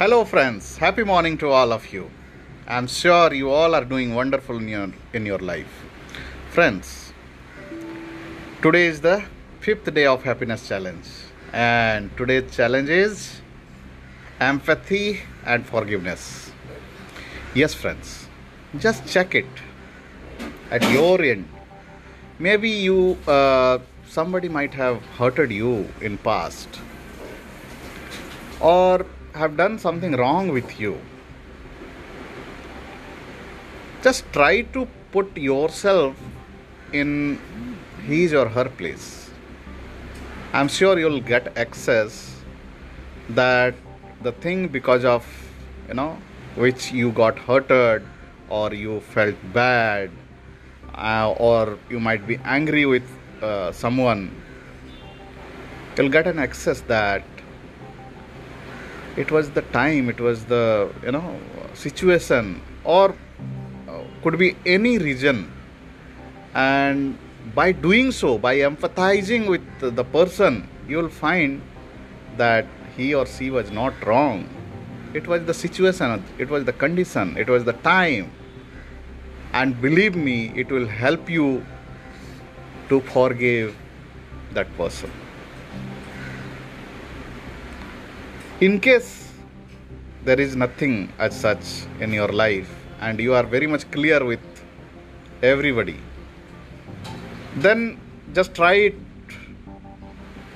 Hello, friends. Happy morning to all of you. I'm sure you all are doing wonderful in your, in your life. Friends, today is the fifth day of Happiness Challenge, and today's challenge is empathy and forgiveness. Yes, friends, just check it at your end. Maybe you, uh, somebody might have hurted you in past or have done something wrong with you just try to put yourself in his or her place. I'm sure you'll get access that the thing because of you know which you got hurted or you felt bad uh, or you might be angry with uh, someone. You'll get an access that it was the time it was the you know situation or uh, could be any region. And by doing so by empathizing with the person you will find that he or she was not wrong. It was the situation it was the condition it was the time. And believe me it will help you to forgive that person in case there is nothing as such in your life and you are very much clear with everybody then just try it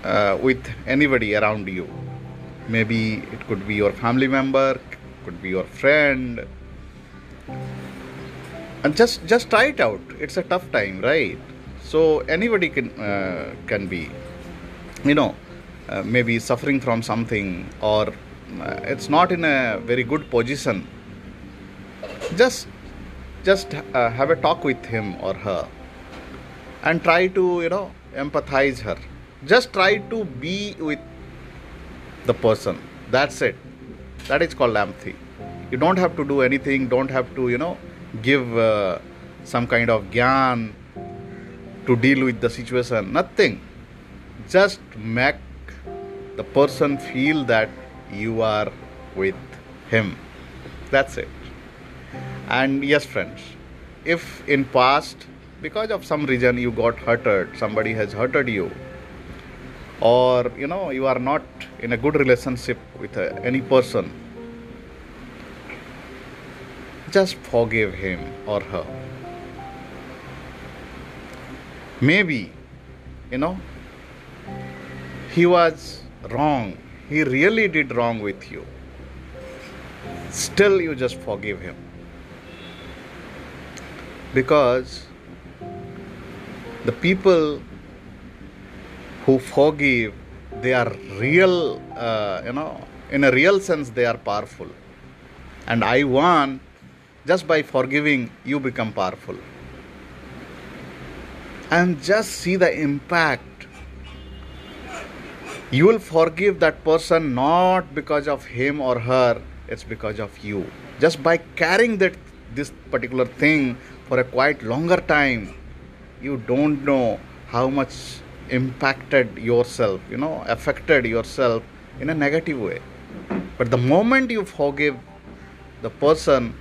uh, with anybody around you. Maybe it could be your family member could be your friend. And just just try it out. It's a tough time right? So anybody can uh, can be. You know uh, maybe suffering from something or uh, it's not in a very good position. Just just uh, have a talk with him or her and try to you know empathize her. Just try to be with the person. That's it. That is called empathy. You don't have to do anything don't have to you know give uh, some kind of gyan to deal with the situation. Nothing. Just make the person feel that you are with him. That's it. And yes friends if in past because of some reason you got hurted somebody has hurted you or you know you are not in a good relationship with uh, any person just forgive him or her. Maybe you know he was wrong. He really did wrong with you. Still you just forgive him. Because the people who forgive they are real uh, you know in a real sense they are powerful. And i want just by forgiving you become powerful. And just see the impact you will forgive that person not because of him or her it's because of you. Just by carrying that this particular thing for a quite longer time you don't know how much impacted yourself you know affected yourself in a negative way. But the moment you forgive the person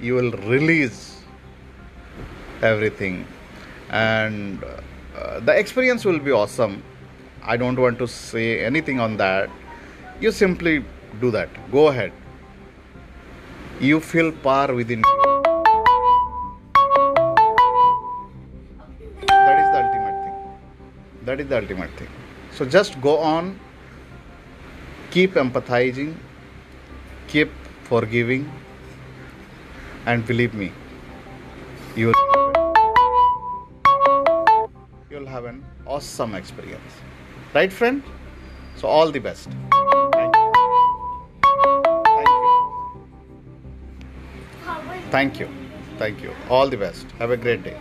you will release everything. And uh, the experience will be awesome I don't want to say anything on that. You simply do that. Go ahead. You feel power within you. That is the ultimate thing. That is the ultimate thing. So just go on. Keep empathizing. Keep forgiving. And believe me, you will, you'll have an awesome experience. Right, friend? So, all the best. Thank you. Thank you. All the best. Have a great day.